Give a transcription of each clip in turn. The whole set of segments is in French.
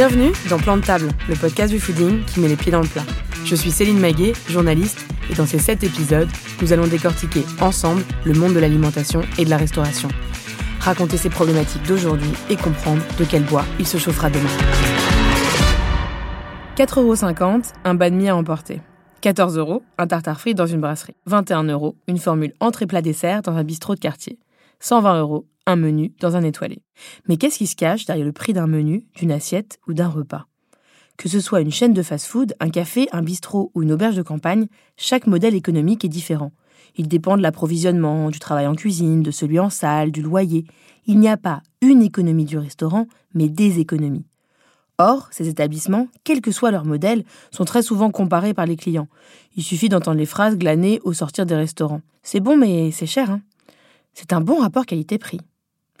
Bienvenue dans Plan de table, le podcast du fooding qui met les pieds dans le plat. Je suis Céline Maguet, journaliste, et dans ces 7 épisodes, nous allons décortiquer ensemble le monde de l'alimentation et de la restauration. Raconter ses problématiques d'aujourd'hui et comprendre de quel bois il se chauffera demain. 4,50€, un banh mi à emporter. 14 euros, un tartare frit dans une brasserie. 21 euros, une formule entrée plat dessert dans un bistrot de quartier. 120 euros, un menu dans un étoilé. Mais qu'est-ce qui se cache derrière le prix d'un menu, d'une assiette ou d'un repas? Que ce soit une chaîne de fast-food, un café, un bistrot ou une auberge de campagne, chaque modèle économique est différent. Il dépend de l'approvisionnement, du travail en cuisine, de celui en salle, du loyer. Il n'y a pas une économie du restaurant, mais des économies. Or, ces établissements, quel que soit leur modèle, sont très souvent comparés par les clients. Il suffit d'entendre les phrases glanées au sortir des restaurants. C'est bon, mais c'est cher, hein C'est un bon rapport qualité-prix.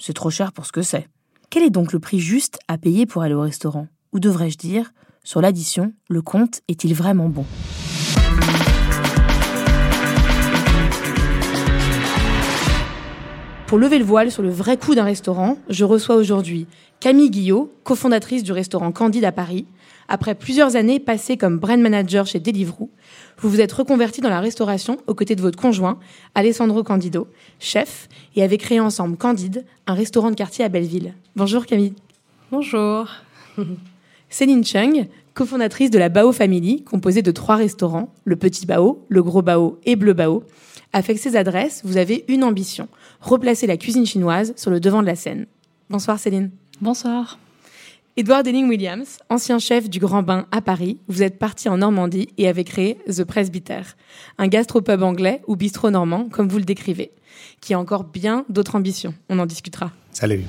C'est trop cher pour ce que c'est. Quel est donc le prix juste à payer pour aller au restaurant? Ou devrais-je dire, sur l'addition, le compte est-il vraiment bon? Pour lever le voile sur le vrai coût d'un restaurant, je reçois aujourd'hui Camille Guillot, cofondatrice du restaurant Candide à Paris. Après plusieurs années passées comme brand manager chez Deliveroo, vous vous êtes reconvertie dans la restauration aux côtés de votre conjoint, Alessandro Candido, chef, et avez créé ensemble Candide, un restaurant de quartier à Belleville. Bonjour Camille. Bonjour. Céline Chung, cofondatrice de la Bao Family, composée de trois restaurants, le Petit Bao, le Gros Bao et Bleu Bao. Avec ces adresses, vous avez une ambition, replacer la cuisine chinoise sur le devant de la scène. Bonsoir Céline. Bonsoir. Edouard Denning Williams, ancien chef du Grand Bain à Paris, vous êtes parti en Normandie et avez créé The Presbyter, un gastropub anglais ou bistrot normand, comme vous le décrivez, qui a encore bien d'autres ambitions. On en discutera. Salut.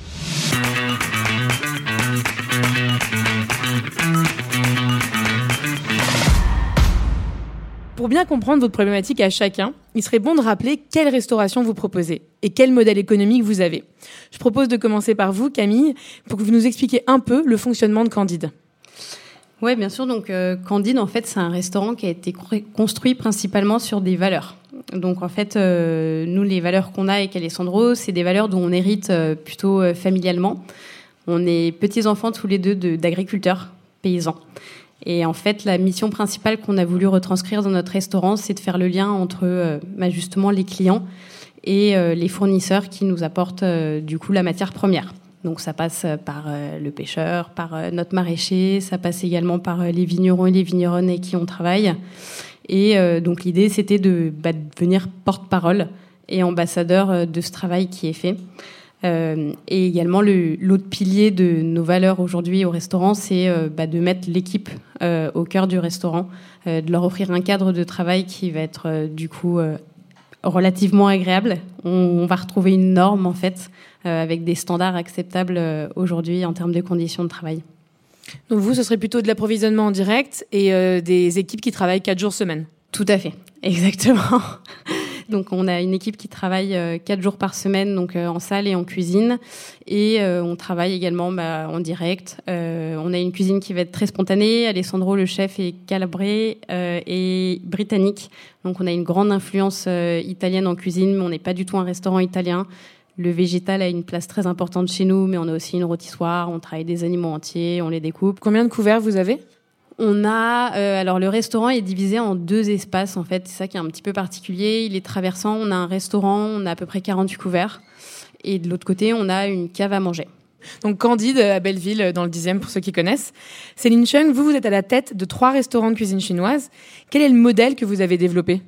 Pour bien comprendre votre problématique à chacun, il serait bon de rappeler quelle restauration vous proposez et quel modèle économique vous avez. Je propose de commencer par vous, Camille, pour que vous nous expliquiez un peu le fonctionnement de Candide. Oui, bien sûr. Donc, euh, Candide, en fait, c'est un restaurant qui a été construit principalement sur des valeurs. Donc, en fait, euh, nous, les valeurs qu'on a avec Alessandro, c'est des valeurs dont on hérite euh, plutôt familialement. On est petits-enfants tous les deux d'agriculteurs paysans. Et en fait, la mission principale qu'on a voulu retranscrire dans notre restaurant, c'est de faire le lien entre euh, bah, justement les clients et euh, les fournisseurs qui nous apportent euh, du coup la matière première. Donc ça passe par le pêcheur, par notre maraîcher, ça passe également par les vignerons et les vigneronnes avec qui on travaille. Et donc l'idée, c'était de bah, devenir porte-parole et ambassadeur de ce travail qui est fait. Euh, et également, l'autre pilier de nos valeurs aujourd'hui au restaurant, c'est euh, bah, de mettre l'équipe euh, au cœur du restaurant, de leur offrir un cadre de travail qui va être du coup relativement agréable. On, on, va retrouver une norme en fait, avec des standards acceptables aujourd'hui en termes de conditions de travail. Donc vous, ce serait plutôt de l'approvisionnement en direct et des équipes qui travaillent quatre jours semaine. Tout à fait, exactement. Donc on a une équipe qui travaille euh, quatre jours par semaine, donc euh, en salle et en cuisine, et euh, on travaille également bah, en direct. on a une cuisine qui va être très spontanée. Alessandro, le chef, est calabré et britannique, donc on a une grande influence italienne en cuisine, mais on n'est pas du tout un restaurant italien. Le végétal a une place très importante chez nous, mais on a aussi une rôtissoire, on travaille des animaux entiers, on les découpe. Combien de couverts vous avez? On a euh, alors le restaurant est divisé en deux espaces en fait, c'est ça qui est un petit peu particulier. Il est traversant. On a un restaurant, on a à peu près 48 couverts, et de l'autre côté on a une cave à manger. Donc Candide à Belleville dans le 10e pour ceux qui connaissent. Céline Chung, vous vous êtes à la tête de trois restaurants de cuisine chinoise. Quel est le modèle que vous avez développé?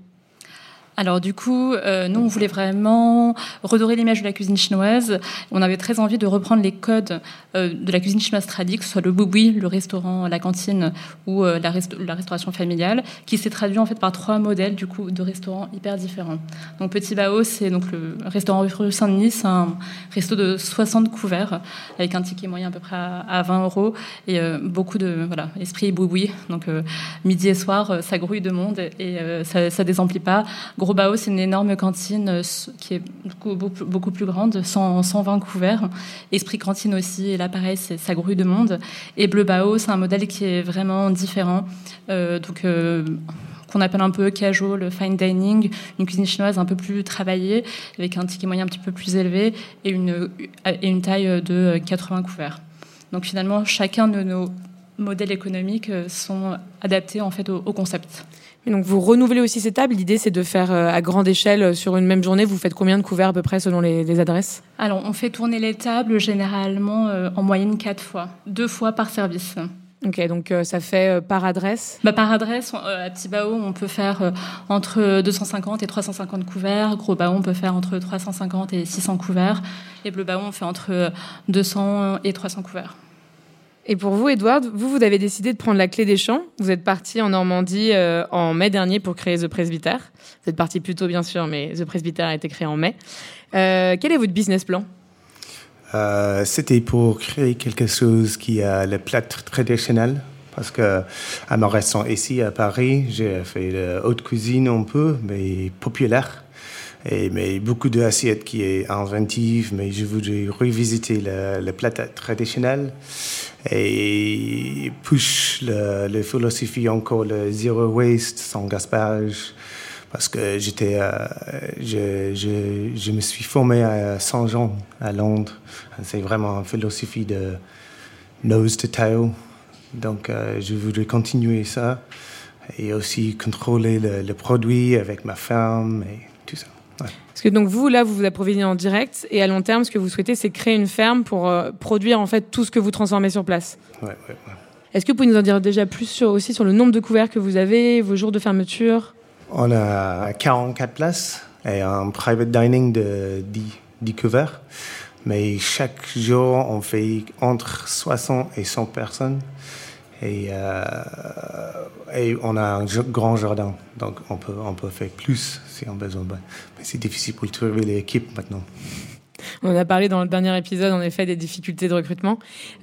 Alors du coup, euh, nous, on voulait vraiment redorer l'image de la cuisine chinoise. On avait très envie de reprendre les codes euh, de la cuisine chinoise tradique, que ce soit le boui le restaurant, la cantine ou euh, la, restauration familiale, qui s'est traduit en fait par trois modèles du coup de restaurants hyper différents. Donc Petit Bao, c'est donc le restaurant rue Saint-Denis, c'est un resto de 60 couverts avec un ticket moyen à peu près à, 20 euros et beaucoup de voilà esprit boui Donc midi et soir, ça grouille de monde et ça, ça désemplit pas Gros Bao, c'est une énorme cantine euh, qui est beaucoup, plus grande, 120 couverts. Esprit cantine aussi, et là pareil, ça grouille de monde. Et Bleu Bao, c'est un modèle qui est vraiment différent. Euh, donc, euh, qu'on appelle un peu casual, fine dining, une cuisine chinoise un peu plus travaillée, avec un ticket moyen un petit peu plus élevé et une, et une taille de 80 couverts. Donc finalement, chacun de nos modèles économiques sont adaptés en fait au, concept. Donc vous renouvelez aussi ces tables. L'idée c'est de faire à grande échelle sur une même journée. Vous faites combien de couverts à peu près selon les, les adresses? Alors on fait tourner les tables généralement en moyenne quatre fois, deux fois par service. Ok, donc euh, ça fait euh, par adresse? Bah, Par adresse, euh, à Petit Bao, on peut faire entre 250 et 350 couverts. Gros Bao, on peut faire entre 350 et 600 couverts. Et Bleu Bao, on fait entre 200 et 300 couverts. Et pour vous, Edward, vous, vous avez décidé de prendre la clé des champs. Vous êtes parti en Normandie en mai dernier pour créer The Presbytère. Vous êtes parti plus tôt, bien sûr, mais The Presbytère a été créé en mai. quel est votre business plan? Euh, c'était pour créer quelque chose qui a le plat traditionnel. Parce que à mon restaurant ici à Paris, j'ai fait de haute cuisine un peu, mais populaire. Et, mais beaucoup d'assiettes qui est inventive, mais je voudrais revisiter le, le plat traditionnel et push le, le philosophie encore le zero waste, sans gaspillage, parce que j'étais, euh, je, je, je, me suis formé à Saint-Jean, à Londres. C'est vraiment une philosophie de nose to tail. Donc, euh, je voudrais continuer ça et aussi contrôler le, produit avec ma femme et Parce que donc vous, là, vous vous approvisionnez en direct et à long terme, ce que vous souhaitez, c'est créer une ferme pour euh, produire en fait tout ce que vous transformez sur place. Ouais, ouais, ouais. Est-ce que vous pouvez nous en dire déjà plus sur, aussi sur le nombre de couverts que vous avez, vos jours de fermeture? On a 44 places et un private dining de 10, 10 couverts. Mais chaque jour, on fait entre 60 et 100 personnes. Et, euh, et, on a un grand jardin, donc on peut, on peut faire plus si on a besoin. Mais c'est difficile pour trouver l'équipe maintenant. On a parlé dans le dernier épisode, en effet, des difficultés de recrutement.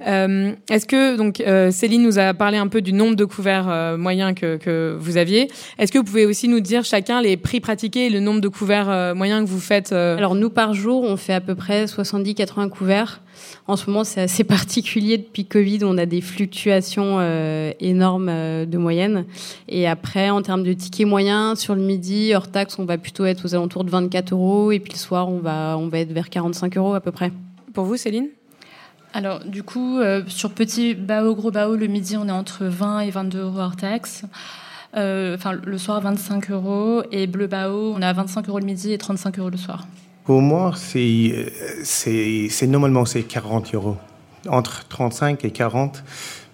Euh, est-ce que, donc, euh, Céline nous a parlé un peu du nombre de couverts euh, moyens que, que, vous aviez. Est-ce que vous pouvez aussi nous dire chacun les prix pratiqués et le nombre de couverts moyens que vous faites Alors, nous, par jour, on fait à peu près 70-80 couverts. En ce moment, c'est assez particulier depuis Covid. On a des fluctuations euh, énormes euh, de moyenne. Et après, en termes de tickets moyens, sur le midi, hors taxe, on va plutôt être aux alentours de 24 euros. Et puis le soir, on va, on va être vers 45 euros à peu près. Pour vous, Céline? Alors, du coup, euh, sur petit bao, gros bao, le midi, on est entre 20 et 22 euros hors taxe. Enfin, le soir, 25 euros. Et bleu bao, on est à 25 euros le midi et 35 euros le soir. Pour moi, c'est, normalement c'est 40 euros. Entre 35 et 40.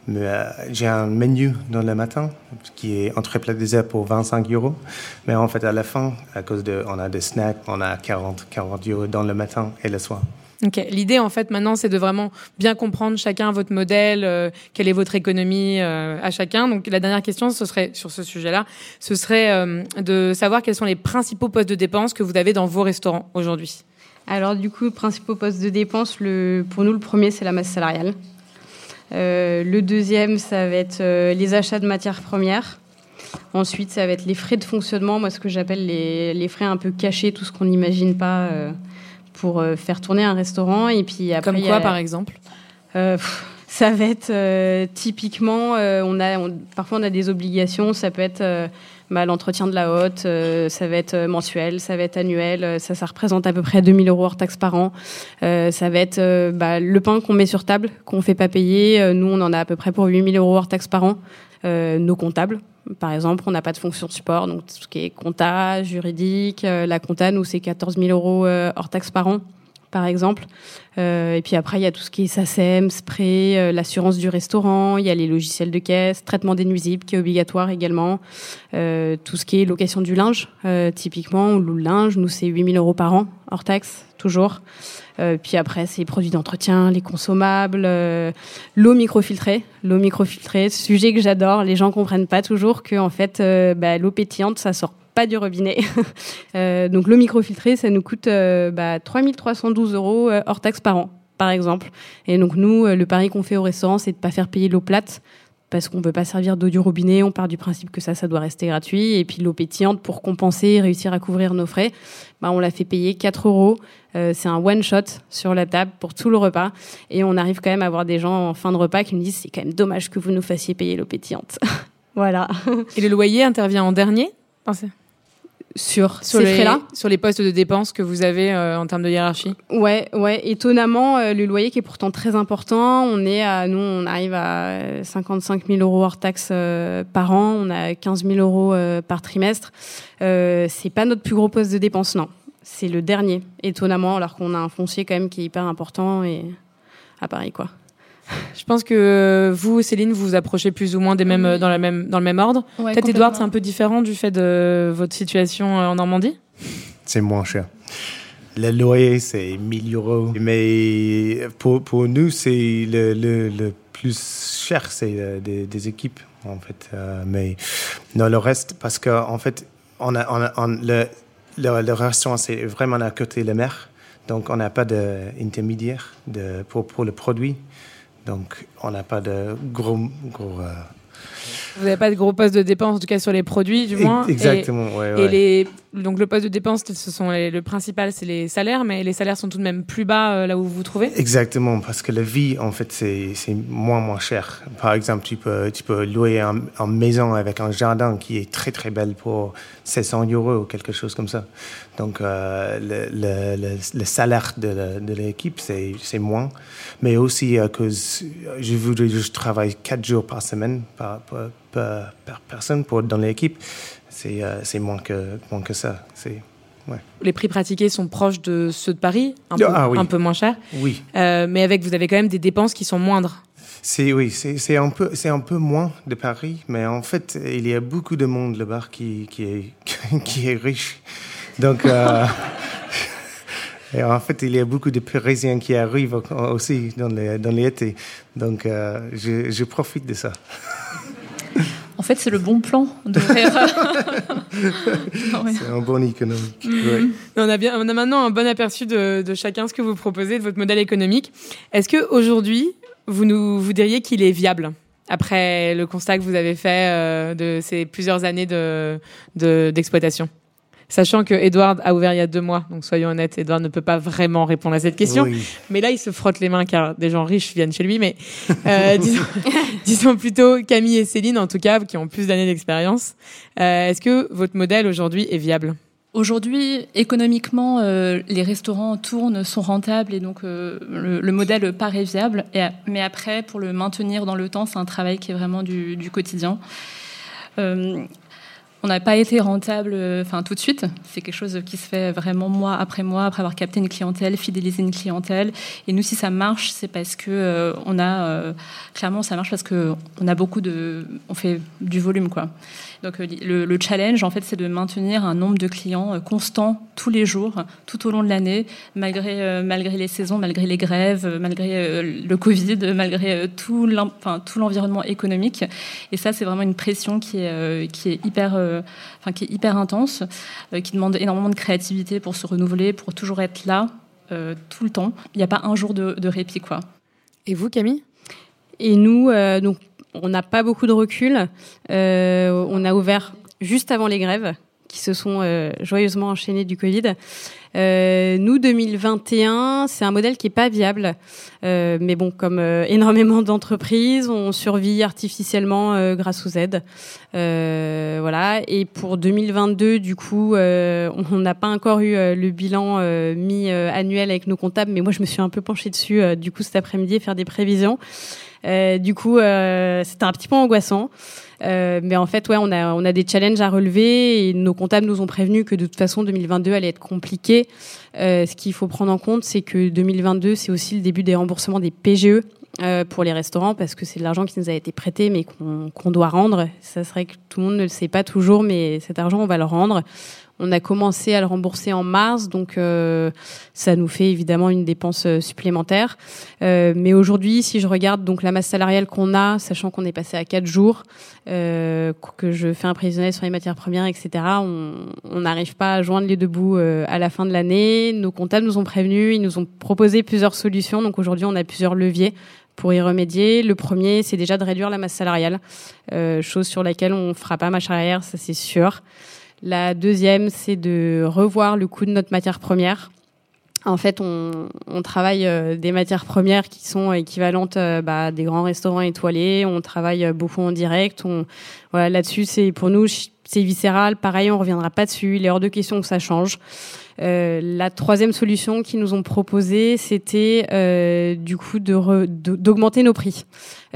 Mais euh, j'ai un menu dans le matin qui est entrée plat dessert pour 25 euros. Mais en fait, à la fin, à cause de, on a des snacks, on a 40, 40 euros dans le matin et le soir. L'idée, en fait, maintenant, c'est de vraiment bien comprendre chacun votre modèle, euh, quelle est votre économie euh, à chacun. Donc, la dernière question, ce serait sur ce sujet-là, ce serait euh, de savoir quels sont les principaux postes de dépenses que vous avez dans vos restaurants aujourd'hui. Alors, du coup, principaux postes de dépenses, pour nous, le premier, c'est la masse salariale. le deuxième, ça va être les achats de matières premières. Ensuite, ça va être les frais de fonctionnement, moi, ce que j'appelle les, frais un peu cachés, tout ce qu'on n'imagine pas pour euh, faire tourner un restaurant. Et puis après, Comme quoi, par exemple? euh, ça va être euh, typiquement, on a, parfois on a des obligations, ça peut être bah, l'entretien de la hotte, ça va être mensuel, ça va être annuel, ça, ça représente à peu près 2000 euros hors taxes par an. ça va être bah, le pain qu'on met sur table, qu'on fait pas payer. nous, on en a à peu près pour 8000 euros hors taxes par an. nos comptables, par exemple, on n'a pas de fonction support, donc tout ce qui est compta, juridique, euh, la compta, nous, c'est 14 000 euros euh, hors taxe par an, par exemple. Euh, et puis après, il y a tout ce qui est SACEM, spray, l'assurance du restaurant, il y a les logiciels de caisse, traitement des nuisibles qui est obligatoire également, tout ce qui est location du linge, typiquement, on loue le linge, nous, c'est 8 000 euros par an, hors taxe, toujours. Euh, puis après, c'est les produits d'entretien, les consommables, euh, l'eau microfiltrée. L'eau microfiltrée, sujet que j'adore. Les gens comprennent pas toujours que en fait, euh, bah, l'eau pétillante, ça sort pas du robinet. donc l'eau microfiltrée, ça nous coûte bah, 3312 euros hors taxe par an, par exemple. Et donc nous, le pari qu'on fait au restaurant, c'est de pas faire payer l'eau plate parce qu'on ne peut pas servir d'eau du robinet, on part du principe que ça, ça doit rester gratuit. Et puis l'eau pétillante, pour compenser et réussir à couvrir nos frais, bah, on l'a fait payer 4 euros. Euh, c'est un one-shot sur la table pour tout le repas. Et on arrive quand même à avoir des gens en fin de repas qui nous disent c'est quand même dommage que vous nous fassiez payer l'eau pétillante. voilà. Et le loyer intervient en dernier? Sur, sur ces les, frais-là. Sur les postes de dépenses que vous avez euh, en termes de hiérarchie Ouais, ouais. Étonnamment, euh, le loyer qui est pourtant très important, on est à, nous, on arrive à 55 000 euros hors taxes euh, par an, on a 15 000 euros euh, par trimestre. Euh, c'est pas notre plus gros poste de dépense, non. C'est le dernier, étonnamment, alors qu'on a un foncier quand même qui est hyper important et à Paris, quoi. Je pense que vous, Céline, vous vous approchez plus ou moins des mêmes, euh, dans, la même, dans le même ordre. Ouais, Peut-être, Edouard, c'est un peu différent du fait de votre situation euh, en Normandie? C'est moins cher. Le loyer, c'est 1000 euros. Mais pour, pour nous, c'est le, le, le plus cher, c'est euh, des, des équipes, en fait. Euh, mais non, le reste, parce qu'en en fait, on a, on a- on- le, le, le restaurant, c'est vraiment à côté de la mer. Donc, on n'a pas d'intermédiaire de, pour, pour le produit. Donc, on n'a pas de gros. euh, Vous n'avez pas de gros postes de dépenses, en tout cas sur les produits, du moins. Et- Exactement, ouais, Et, ouais. les, donc le poste de dépenses, ce sont les- le principal, c'est les salaires, mais les salaires sont tout de même plus bas euh, là où vous vous trouvez. Exactement, parce que la vie, en fait, c'est moins, moins cher. Par exemple, tu peux, tu peux louer un, une maison avec un jardin qui est très, très belle pour 700 euros ou quelque chose comme ça. Donc, euh, le, le, le, le salaire de l'équipe, c'est moins. Mais aussi à cause, je travailler 4 jours par semaine par, par, par, par personne pour, dans l'équipe. C'est euh, moins, que, moins que ça. Les prix pratiqués sont proches de ceux de Paris, un, Ah, peu, oui. un peu moins cher. Oui. Euh, mais avec, vous avez quand même des dépenses qui sont moindres. C'est oui, c'est un peu c'est un peu moins de Paris, mais en fait il y a beaucoup de monde là-bas qui qui est qui est riche. Donc euh, et en fait il y a beaucoup de Parisiens qui arrivent au- aussi dans les dans l'été. Donc euh, je, je profite de ça. En fait, c'est le bon plan d'ouvrir. Ah. C'est un bon économique. ouais. On a, bien, on a maintenant un bon aperçu de, de chacun ce que vous proposez, de votre modèle économique. Est-ce que aujourd'hui, vous nous vous diriez qu'il est viable après le constat que vous avez fait euh, de ces plusieurs années de de- d'exploitation? Sachant que Edward a ouvert il y a deux mois, donc soyons honnêtes, Edward ne peut pas vraiment répondre à cette question. Oui. Mais là, il se frotte les mains car des gens riches viennent chez lui. Mais euh, disons, disons plutôt Camille et Céline, en tout cas, qui ont plus d'années d'expérience. Euh, Est-ce que votre modèle aujourd'hui est viable? Aujourd'hui, économiquement, euh, les restaurants tournent, sont rentables et donc euh, le, le modèle paraît viable. Et, mais après, pour le maintenir dans le temps, c'est un travail qui est vraiment du, du quotidien. Euh, on n'a pas été rentable, euh, enfin tout de suite. C'est quelque chose qui se fait vraiment mois après mois, après avoir capté une clientèle, fidélisé une clientèle. Et nous, si ça marche, c'est parce que euh, on a euh, clairement ça marche parce que on a beaucoup de, on fait du volume quoi. Donc euh, le, le challenge, en fait, c'est de maintenir un nombre de clients euh, constant tous les jours, tout au long de l'année, malgré euh, malgré les saisons, malgré les grèves, malgré le Covid, malgré tout enfin, l'environnement économique. Et ça, c'est vraiment une pression qui est qui est hyper enfin qui est hyper intense, qui demande énormément de créativité pour se renouveler, pour toujours être là euh, tout le temps. Il n'y a pas un jour de, de répit, quoi. Et vous, Camille? Et nous, euh, donc, on n'a pas beaucoup de recul. Euh, on a ouvert juste avant les grèves qui se sont euh, joyeusement enchaînées du Covid. Euh, nous, 2021, c'est un modèle qui est pas viable. Mais bon, comme énormément d'entreprises, on survit artificiellement grâce aux aides. Voilà. Et pour 2022, du coup, on n'a pas encore eu le bilan mi-annuel avec nos comptables, mais moi, je me suis un peu penchée dessus, du coup, cet après-midi, faire des prévisions. Euh, du coup, euh, c'était un petit peu angoissant. Euh, mais en fait, ouais, on a, on a des challenges à relever et nos comptables nous ont prévenu que de toute façon, 2022 allait être compliqué. Ce qu'il faut prendre en compte, c'est que 2022, c'est aussi le début des remboursements des PGE. pour les restaurants parce que c'est de l'argent qui nous a été prêté mais qu'on qu'on doit rendre. Ça serait que tout le monde ne le sait pas toujours, mais cet argent on va le rendre. On a commencé à le rembourser en mars, donc euh, ça nous fait évidemment une dépense euh, supplémentaire. Euh, mais aujourd'hui, si je regarde donc la masse salariale qu'on a, sachant qu'on est passé à quatre jours, euh, que je fais un prévisionnel sur les matières premières, etc., on on n'arrive pas à joindre les deux bouts euh, à la fin de l'année. Nos comptables nous ont prévenus, ils nous ont proposé plusieurs solutions. Donc aujourd'hui, on a plusieurs leviers pour y remédier. Le premier, c'est déjà de réduire la masse salariale, euh, chose sur laquelle on fera pas marche arrière, ça c'est sûr. La deuxième, c'est de revoir le coût de notre matière première. En fait, on, travaille des matières premières qui sont équivalentes bah, des grands restaurants étoilés. On travaille beaucoup en direct. On, voilà, là-dessus, c'est pour nous, c'est viscéral. Pareil, on reviendra pas dessus. Il est hors de question que ça change. Euh, la troisième solution qu'ils nous ont proposée, c'était euh, du coup d'augmenter nos prix,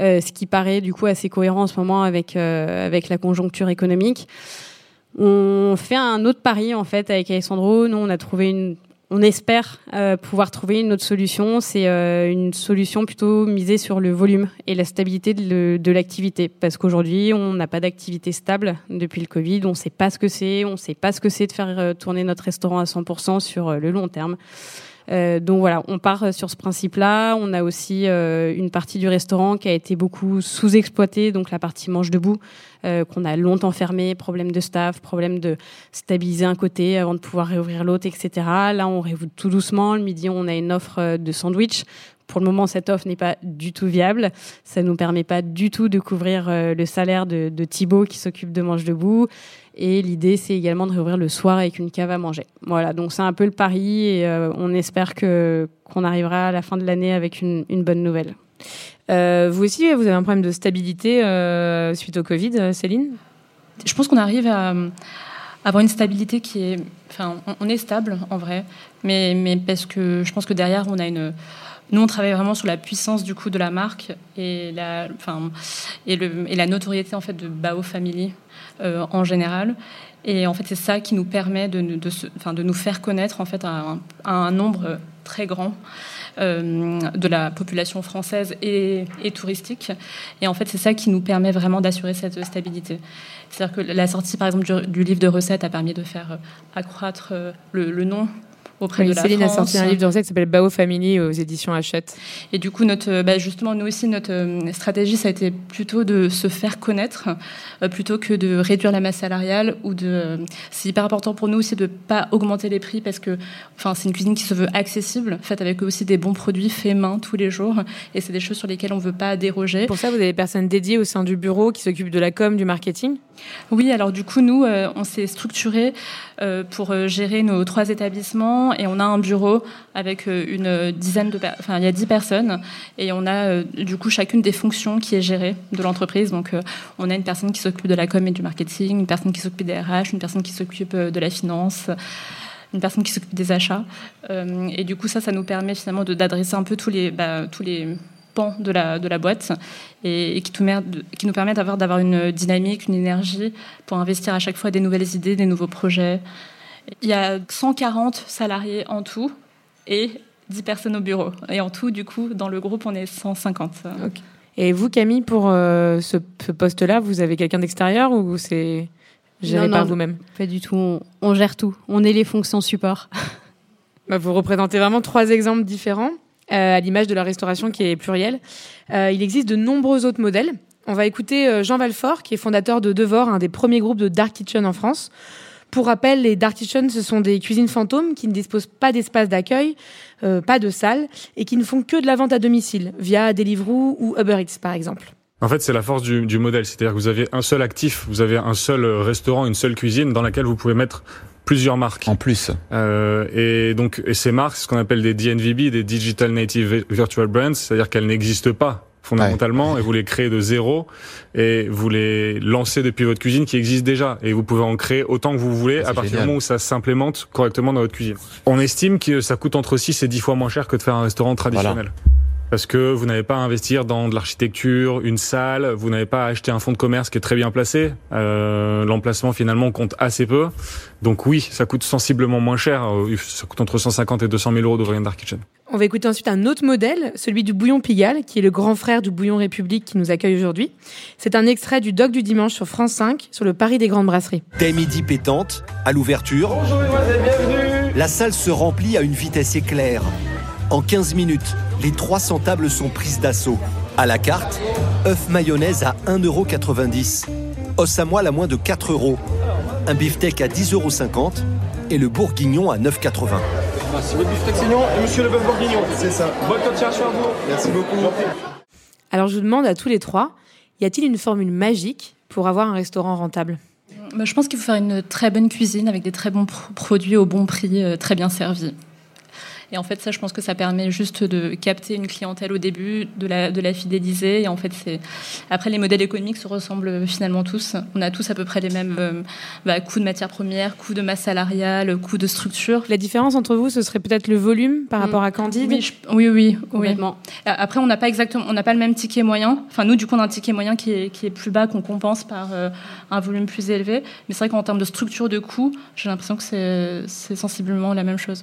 euh, ce qui paraît du coup assez cohérent en ce moment avec avec la conjoncture économique. On fait un autre pari en fait avec Alessandro. Nous, on a trouvé une, on espère euh, pouvoir trouver une autre solution. C'est euh, une solution plutôt misée sur le volume et la stabilité de, l'activité. Parce qu'aujourd'hui, on n'a pas d'activité stable depuis le Covid. On ne sait pas ce que c'est. On ne sait pas ce que c'est de faire euh, tourner notre restaurant à 100% sur le long terme. Donc voilà, on part sur ce principe-là. On a aussi une partie du restaurant qui a été beaucoup sous-exploitée, donc la partie manche debout. Euh, qu'on a longtemps fermé, problème de staff, problème de stabiliser un côté avant de pouvoir réouvrir l'autre, etc. Là, on réouvre tout doucement. Le midi, on a une offre euh, de sandwich. Pour le moment, cette offre n'est pas du tout viable. Ça nous permet pas du tout de couvrir euh, le salaire de, de Thibaut qui s'occupe de Manche Debout. Et l'idée, c'est également de réouvrir le soir avec une cave à manger. Voilà, donc c'est un peu le pari et on espère que qu'on arrivera à la fin de l'année avec une, une bonne nouvelle. Euh, vous aussi, vous avez un problème de stabilité euh, suite au Covid, euh, Céline? Je pense qu'on arrive à avoir une stabilité qui est. Enfin, on est stable en vrai, mais, mais parce que je pense que derrière, on a une. Nous, on travaille vraiment sur la puissance du coup de la marque et la, notoriété en fait de Bao Family en général. Et en fait, c'est ça qui nous permet de, nous faire connaître en fait à un nombre très grand. Euh, de la population française et, touristique. Et en fait, c'est ça qui nous permet vraiment d'assurer cette stabilité. C'est-à-dire que la sortie, par exemple, du, livre de recettes a permis de faire euh, accroître euh, le nom auprès de la Céline a sorti un livre de recettes qui s'appelle Bao Family aux éditions Hachette. Et du coup, notre, euh, bah justement, nous aussi, notre euh, stratégie, ça a été plutôt de se faire connaître euh, plutôt que de réduire la masse salariale ou de. C'est hyper important pour nous aussi de pas augmenter les prix parce que, enfin, c'est une cuisine qui se veut accessible, faite avec aussi des bons produits faits main tous les jours, et c'est des choses sur lesquelles on veut pas déroger. Pour ça, vous avez des personnes dédiées au sein du bureau qui s'occupent de la com, du marketing? Oui, alors du coup, nous, on s'est structuré pour gérer nos trois établissements et on a un bureau avec euh, une dizaine de enfin il y a dix personnes et on a euh, du coup chacune des fonctions qui est gérée de l'entreprise. Donc euh, on a une personne qui s'occupe de la com et du marketing, une personne qui s'occupe des RH, une personne qui s'occupe de la finance une personne qui s'occupe des achats. et du coup, ça, ça nous permet finalement d'adresser un peu tous les, bah, tous les pans de la, de la boîte et, qui, qui nous permet d'avoir une dynamique, une énergie pour investir à chaque fois des nouvelles idées, des nouveaux projets. Il y a 140 salariés en tout et 10 personnes au bureau. Et en tout, du coup, dans le groupe, on est 150. Et vous, Camille, pour euh, ce, poste-là, vous avez quelqu'un d'extérieur ou c'est géré par vous-même? Pas du tout. On, gère tout. On est les fonctions support. Bah, vous représentez vraiment trois exemples différents, euh, à l'image de la restauration qui est plurielle. Euh, il existe de nombreux autres modèles. On va écouter Jean Valfort, qui est fondateur de Devor, un des premiers groupes de Dark Kitchen en France. Pour rappel, les Dark ce sont des cuisines fantômes qui ne disposent pas d'espace d'accueil, euh, pas de salle, et qui ne font que de la vente à domicile, via Deliveroo ou Uber Eats, par exemple. En fait, c'est la force du, du modèle. C'est-à-dire que vous avez un seul actif, vous avez un seul restaurant, une seule cuisine dans laquelle vous pouvez mettre plusieurs marques. En plus. Euh, et donc, et ces marques, ce qu'on appelle des DNVB, des Digital Native Virtual Brands, c'est-à-dire qu'elles n'existent pas fondamentalement, et vous les créez de zéro, et vous les lancez depuis votre cuisine qui existe déjà, et vous pouvez en créer autant que vous voulez ah, à partir du moment où ça s'implémente correctement dans votre cuisine. On estime que ça coûte entre 6 et 10 fois moins cher que de faire un restaurant traditionnel. Parce que vous n'avez pas à investir dans de l'architecture, une salle, vous n'avez pas à acheter un fonds de commerce qui est très bien placé. Euh, L'emplacement finalement compte assez peu. Donc oui, ça coûte sensiblement moins cher. Euh, ça coûte entre 150 et 200 000 euros d'ouvrir une dark kitchen. On va écouter ensuite un autre modèle, celui du bouillon Pigalle, qui est le grand frère du bouillon République qui nous accueille aujourd'hui. C'est un extrait du doc du dimanche sur France 5 sur le Paris des grandes brasseries. Dès midi pétante, à l'ouverture, Bonjour bienvenue. la salle se remplit à une vitesse éclair. En 15 minutes, les 300 tables sont prises d'assaut. À la carte, œuf mayonnaise à 1,90€, os à moelle à moins de 4 euros, un beefsteak à 10,50 euros et le bourguignon à 9,80. Merci votre beefsteak et monsieur le bœuf bourguignon. C'est ça. Bonne continuation à vous. Merci beaucoup. Alors je vous demande à tous les trois, y a-t-il une formule magique pour avoir un restaurant rentable? Bah, Je pense qu'il faut faire une très bonne cuisine avec des très bons produits au bon prix, euh, très bien servis. Et en fait, ça, je pense que ça permet juste de capter une clientèle au début, de la, de la fidéliser. Et en fait, c'est après les modèles économiques se ressemblent finalement tous. On a tous à peu près les mêmes euh, bah, coûts de matières premières, coûts de masse salariale, coûts de structure. La différence entre vous, ce serait peut-être le volume par mm. rapport à Candide? Oui, oui, oui, Après, on n'a pas exactement, on n'a pas le même ticket moyen. Enfin, nous, du coup, on a un ticket moyen qui est, qui est plus bas qu'on compense par euh, un volume plus élevé. Mais c'est vrai qu'en termes de structure de coûts, j'ai l'impression que c'est sensiblement la même chose.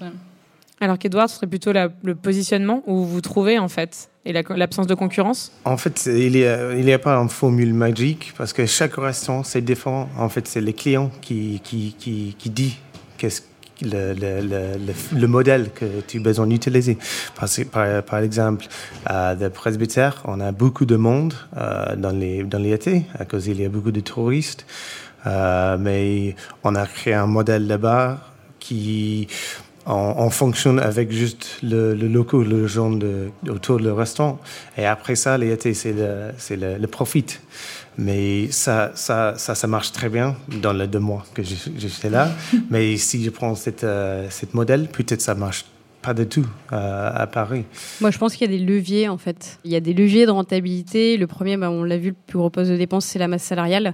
Alors qu'Edouard, ce serait plutôt le positionnement où vous vous trouvez en fait et l'absence de concurrence? En fait, il n'y a, pas une formule magique parce que chaque restaurant, c'est différent. En fait, c'est les clients qui, qui, qui, qui dit qu'est-ce le, le, le, modèle que tu as besoin d'utiliser. Par, par, par, exemple, à le presbytère, on a beaucoup de monde euh, dans, les, dans à cause il y a beaucoup de touristes. Euh, mais on a créé un modèle là-bas qui on, fonctionne avec juste le, le loco, le genre de, autour du restaurant. Et après ça, l'été, c'est le, c'est le, le, profit. Mais ça, ça, ça, ça, marche très bien dans les deux mois que j'étais là. Mais si je prends cette, euh, cette modèle, peut-être ça marche pas du tout euh, à Paris. Moi, je pense qu'il y a des leviers en fait. Il y a des leviers de rentabilité. Le premier, bah, on l'a vu, le plus gros poste de dépense, c'est la masse salariale.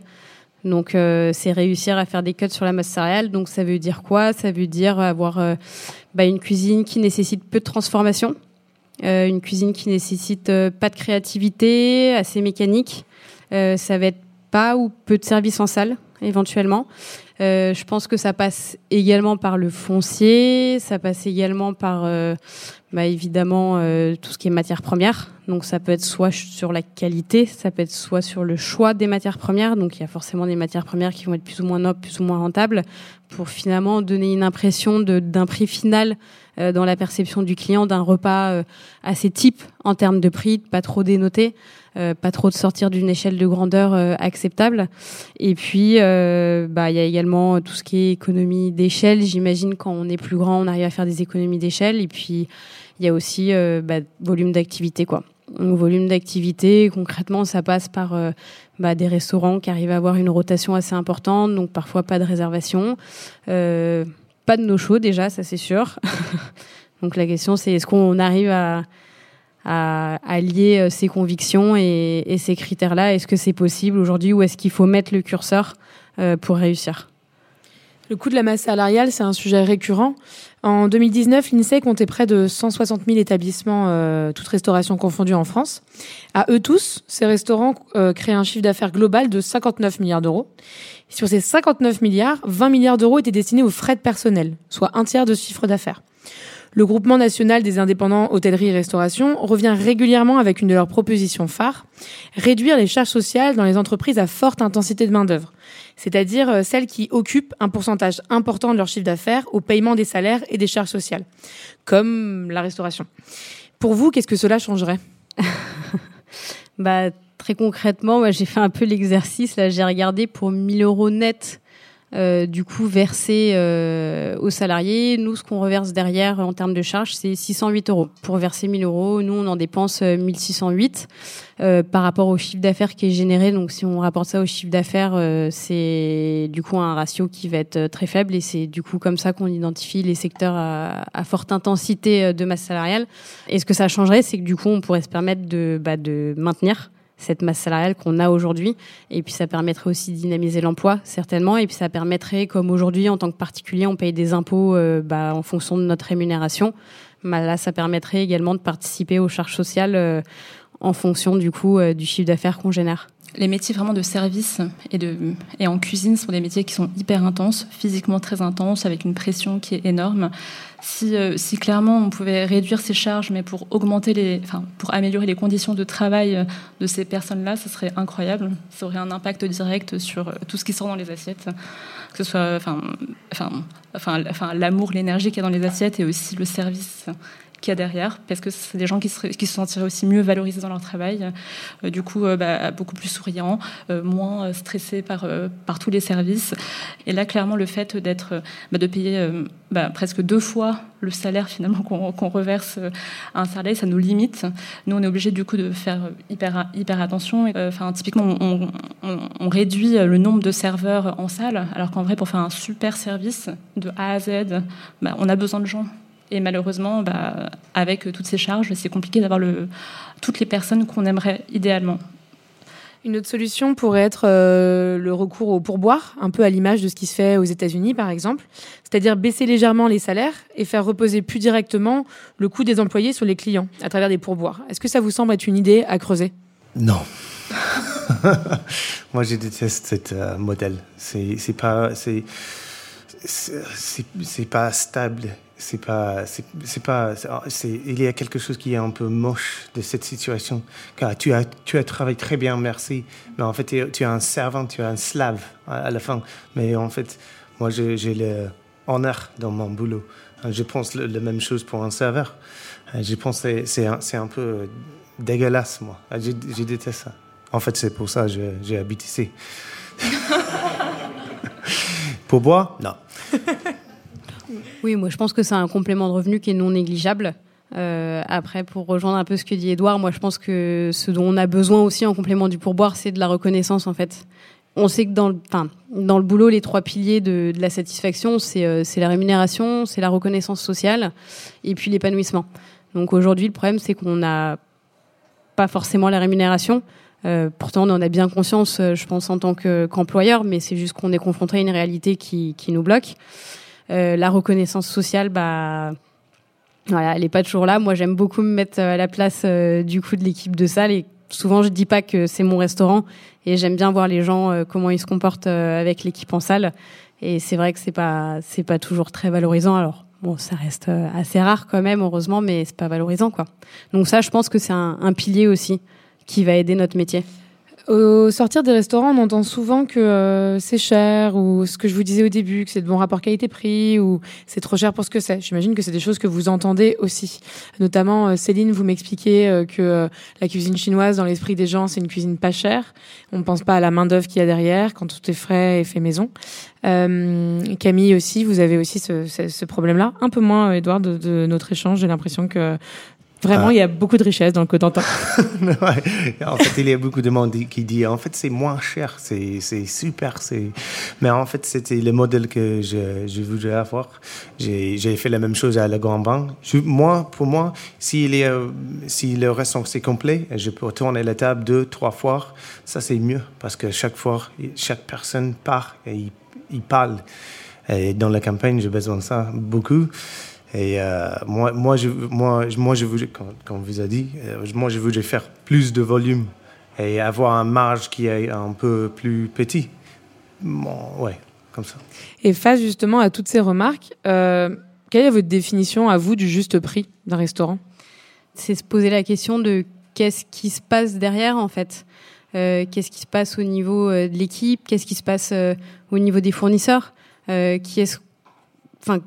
Donc euh, c'est réussir à faire des cuts sur la masse céréale. Donc ça veut dire quoi? Ça veut dire avoir euh, bah, une cuisine qui nécessite peu de transformation, euh, une cuisine qui nécessite pas de créativité, assez mécanique. ça va être pas ou peu de services en salle éventuellement. je pense que ça passe également par le foncier, ça passe également par bah, évidemment euh, tout ce qui est matières premières. Donc ça peut être soit sur la qualité, ça peut être soit sur le choix des matières premières. Donc il y a forcément des matières premières qui vont être plus ou moins nobles, plus ou moins rentables, pour finalement donner une impression d'un prix final euh, dans la perception du client d'un repas euh, assez type en termes de prix, pas trop dénoté. pas trop de sortir d'une échelle de grandeur acceptable. Et puis, bah, il y a également tout ce qui est économie d'échelle. J'imagine quand on est plus grand, on arrive à faire des économies d'échelle. Et puis, il y a aussi euh, bah, volume d'activité quoi. volume d'activité, concrètement, ça passe par euh, bah, des restaurants qui arrivent à avoir une rotation assez importante, donc parfois pas de réservation, euh, pas de no-show déjà, ça c'est sûr. donc la question c'est est-ce qu'on arrive à, lier ces convictions et ces critères-là? Est-ce que c'est possible aujourd'hui ou est-ce qu'il faut mettre le curseur pour réussir? Le coût de la masse salariale, c'est un sujet récurrent. En 2019, l'INSEE comptait près de 160 000 établissements, euh, toutes restaurations confondues en France. À eux tous, ces restaurants euh, créent un chiffre d'affaires global de 59 milliards d'euros. Sur ces 59 milliards, 20 milliards d'euros étaient destinés aux frais de personnel, soit un tiers de chiffre d'affaires. Le groupement national des indépendants hôtellerie et restauration revient régulièrement avec une de leurs propositions phares, réduire les charges sociales dans les entreprises à forte intensité de main-d'œuvre, c'est-à-dire euh, celles qui occupent un pourcentage important de leur chiffre d'affaires au paiement des salaires et des charges sociales, comme la restauration. Pour vous, qu'est-ce que cela changerait? Bah, Très concrètement, j'ai fait un peu l'exercice. Là, j'ai regardé pour 1000 euros net euh, du coup versé euh, aux salariés. Nous, ce qu'on reverse derrière en termes de charges, c'est 608 euros. Pour verser 1000 euros, nous, on en dépense 1608 euh, par rapport au chiffre d'affaires qui est généré. Donc, si on rapporte ça au chiffre d'affaires, c'est du coup un ratio qui va être très faible et c'est du coup comme ça qu'on identifie les secteurs à, forte intensité de masse salariale. Et ce que ça changerait, c'est que du coup, on pourrait se permettre de, bah, de maintenir cette masse salariale qu'on a aujourd'hui. Et puis ça permettrait aussi de dynamiser l'emploi, certainement. Et puis ça permettrait, comme aujourd'hui, en tant que particulier, on paye des impôts euh, bah, en fonction de notre rémunération. Bah, là, ça permettrait également de participer aux charges sociales euh, en fonction du coup euh, du chiffre d'affaires qu'on génère les métiers vraiment de service et, en cuisine sont des métiers qui sont hyper intenses, physiquement très intenses, avec une pression qui est énorme. Si, euh, clairement on pouvait réduire ces charges, mais pour améliorer les conditions de travail de ces personnes-là, ce serait incroyable. Ça aurait un impact direct sur euh, tout ce qui sort dans les assiettes, que ce soit, l'amour, l'énergie qu'il y a dans les assiettes et aussi le service qu'il y a derrière, parce que c'est des gens qui se, sentiraient aussi mieux valorisés dans leur travail, euh, du coup euh, bah, beaucoup plus souriants, euh, moins stressés par, par tous les services. Et là, clairement, le fait d'être, bah, de payer bah, presque deux fois le salaire finalement qu'on reverse à un salaire, ça nous limite. Nous, on est obligé du coup de faire hyper, hyper attention. Enfin, typiquement, on, réduit le nombre de serveurs en salle, alors qu'en vrai, pour faire un super service de A à Z, on a besoin de gens Et malheureusement, bah, avec toutes ces charges, c'est compliqué d'avoir le, toutes les personnes qu'on aimerait idéalement. Une autre solution pourrait être euh, le recours au pourboire, un peu à l'image de ce qui se fait aux États-Unis, par exemple, c'est-à-dire baisser légèrement les salaires et faire reposer plus directement le coût des employés sur les clients à travers des pourboires. Est-ce que ça vous semble être une idée à creuser? Non. Moi, je déteste ce euh, modèle. C'est pas, c'est, pas stable c'est pas, c'est pas, c'est, il y a quelque chose qui est un peu moche de cette situation. Car tu as, tu as travaillé très bien, merci. Mais en fait, tu es un servant, tu es un slave à la fin. Mais en fait, moi, j'ai le honneur dans mon boulot. Je pense la même chose pour un serveur. Je pense que c'est un, un peu dégueulasse, moi. Je, je déteste ça. En fait, c'est pour ça que j'ai habité ici. pour boire Non. Oui, moi je pense que c'est un complément de revenu qui est non négligeable. Euh, après, pour rejoindre un peu ce que dit Edouard, moi je pense que ce dont on a besoin aussi en complément du pourboire, c'est de la reconnaissance en fait. On sait que dans le, dans le boulot, les trois piliers de, la satisfaction, c'est euh, la rémunération, c'est la reconnaissance sociale et puis l'épanouissement. Donc aujourd'hui, le problème, c'est qu'on n'a pas forcément la rémunération. Euh, pourtant, on en a bien conscience, euh, je pense, en tant qu'employeur, mais c'est juste qu'on est confronté à une réalité qui, nous bloque. Euh, la reconnaissance sociale, bah, voilà, elle n'est pas toujours là. Moi, j'aime beaucoup me mettre à la place du coup de l'équipe de salle. Et souvent je dis pas que c'est mon restaurant et j'aime bien voir les gens comment ils se comportent avec l'équipe en salle. Et c'est vrai que c'est pas pas toujours très valorisant. Alors bon ça reste assez rare quand même heureusement mais c'est pas valorisant quoi. Donc ça je pense que c'est un pilier aussi qui va aider notre métier au sortir des restaurants, on entend souvent que euh, c'est cher ou ce que je vous disais au début, que c'est de bon rapport qualité-prix ou c'est trop cher pour ce que c'est. J'imagine que c'est des choses que vous entendez aussi. Notamment, euh, Céline, vous m'expliquez euh, que la cuisine chinoise, dans l'esprit des gens, c'est une cuisine pas chère. On ne pense pas à la main d'œuvre qu'il y a derrière quand tout est frais et fait maison. Camille aussi, vous avez aussi ce, problème-là. Un peu moins, Edouard, de notre échange. J'ai l'impression que Vraiment, il y a beaucoup de richesse dans le Cotentin. En fait, il y a beaucoup de monde qui dit en fait, c'est moins cher, c'est super. Mais en fait, c'était le modèle que je, je voulais avoir. J'ai fait la même chose à la Grand Banque. moi, pour moi, si, est, si le restaurant c'est complet, je peux tourner la table deux, trois fois. Ça, c'est mieux parce que chaque fois, chaque personne part et il, il parle. Et dans la campagne, j'ai besoin de ça beaucoup. Et euh, moi, moi, je, moi, moi, je voulais, comme, vous a dit, euh, moi, je voulais faire plus de volume et avoir un marge qui est un peu plus petit. Bon, ouais, comme ça. Et face justement à toutes ces remarques, euh, quelle est votre définition à vous du juste prix d'un restaurant? C'est se poser la question de qu'est-ce qui se passe derrière en fait. qu'est-ce qui se passe au niveau de l'équipe? Qu'est-ce qui se passe au niveau des fournisseurs? Qui est enfin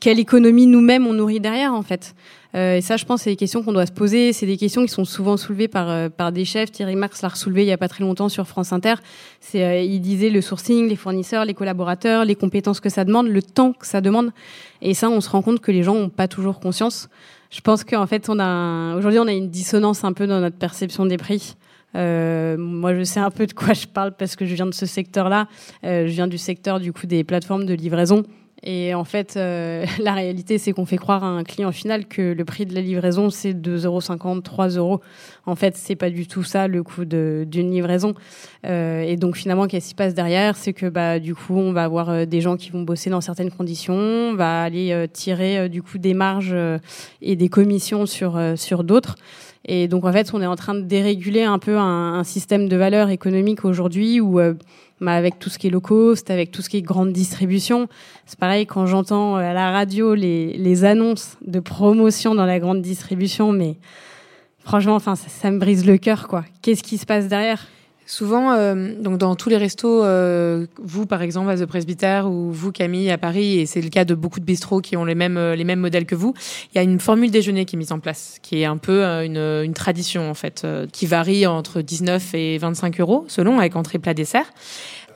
quelle économie nous-mêmes on nourrit derrière en fait. Euh, et ça je pense c'est des questions qu'on doit se poser. C'est des questions qui sont souvent soulevées par euh, par des chefs. Thierry Marx l'a soulevé il y a pas très longtemps sur France Inter. C'est euh, il disait le sourcing les fournisseurs les collaborateurs les compétences que ça demande le temps que ça demande. Et ça on se rend compte que les gens ont pas toujours conscience. Je pense qu'en fait on a aujourd'hui on a une dissonance un peu dans notre perception des prix. Euh, moi, je sais un peu de quoi je parle parce que je viens de ce secteur-là. je viens du secteur du coup des plateformes de livraison. Et en fait, euh, la réalité, c'est qu'on fait croire à un client final que le prix de la livraison, c'est 2,50 euros, 3 euros. En fait, c'est pas du tout ça le coût d'une livraison. Euh, et donc, finalement, qu'est-ce qui se passe derrière? C'est que, bah, du coup, on va avoir euh, des gens qui vont bosser dans certaines conditions, on va aller tirer, du coup, des marges et des commissions sur, sur d'autres. Et donc, en fait, on est en train de déréguler un peu un, un système de valeur économique aujourd'hui où bah, avec tout ce qui est low cost, avec tout ce qui est grande distribution. C'est pareil quand j'entends euh, à la radio les, les, annonces de promotion dans la grande distribution, mais franchement, enfin, ça, ça me brise le cœur, quoi. Qu'est-ce qui se passe derrière? Souvent, euh, donc dans tous les restos, euh, vous par exemple à The Presbytère ou vous Camille à Paris, et c'est le cas de beaucoup de bistrots qui ont les mêmes euh, les mêmes modèles que vous, il y a une formule déjeuner qui est mise en place, qui est un peu une, une tradition en fait, qui varie entre 19 et 25 euros selon avec entrée plat dessert.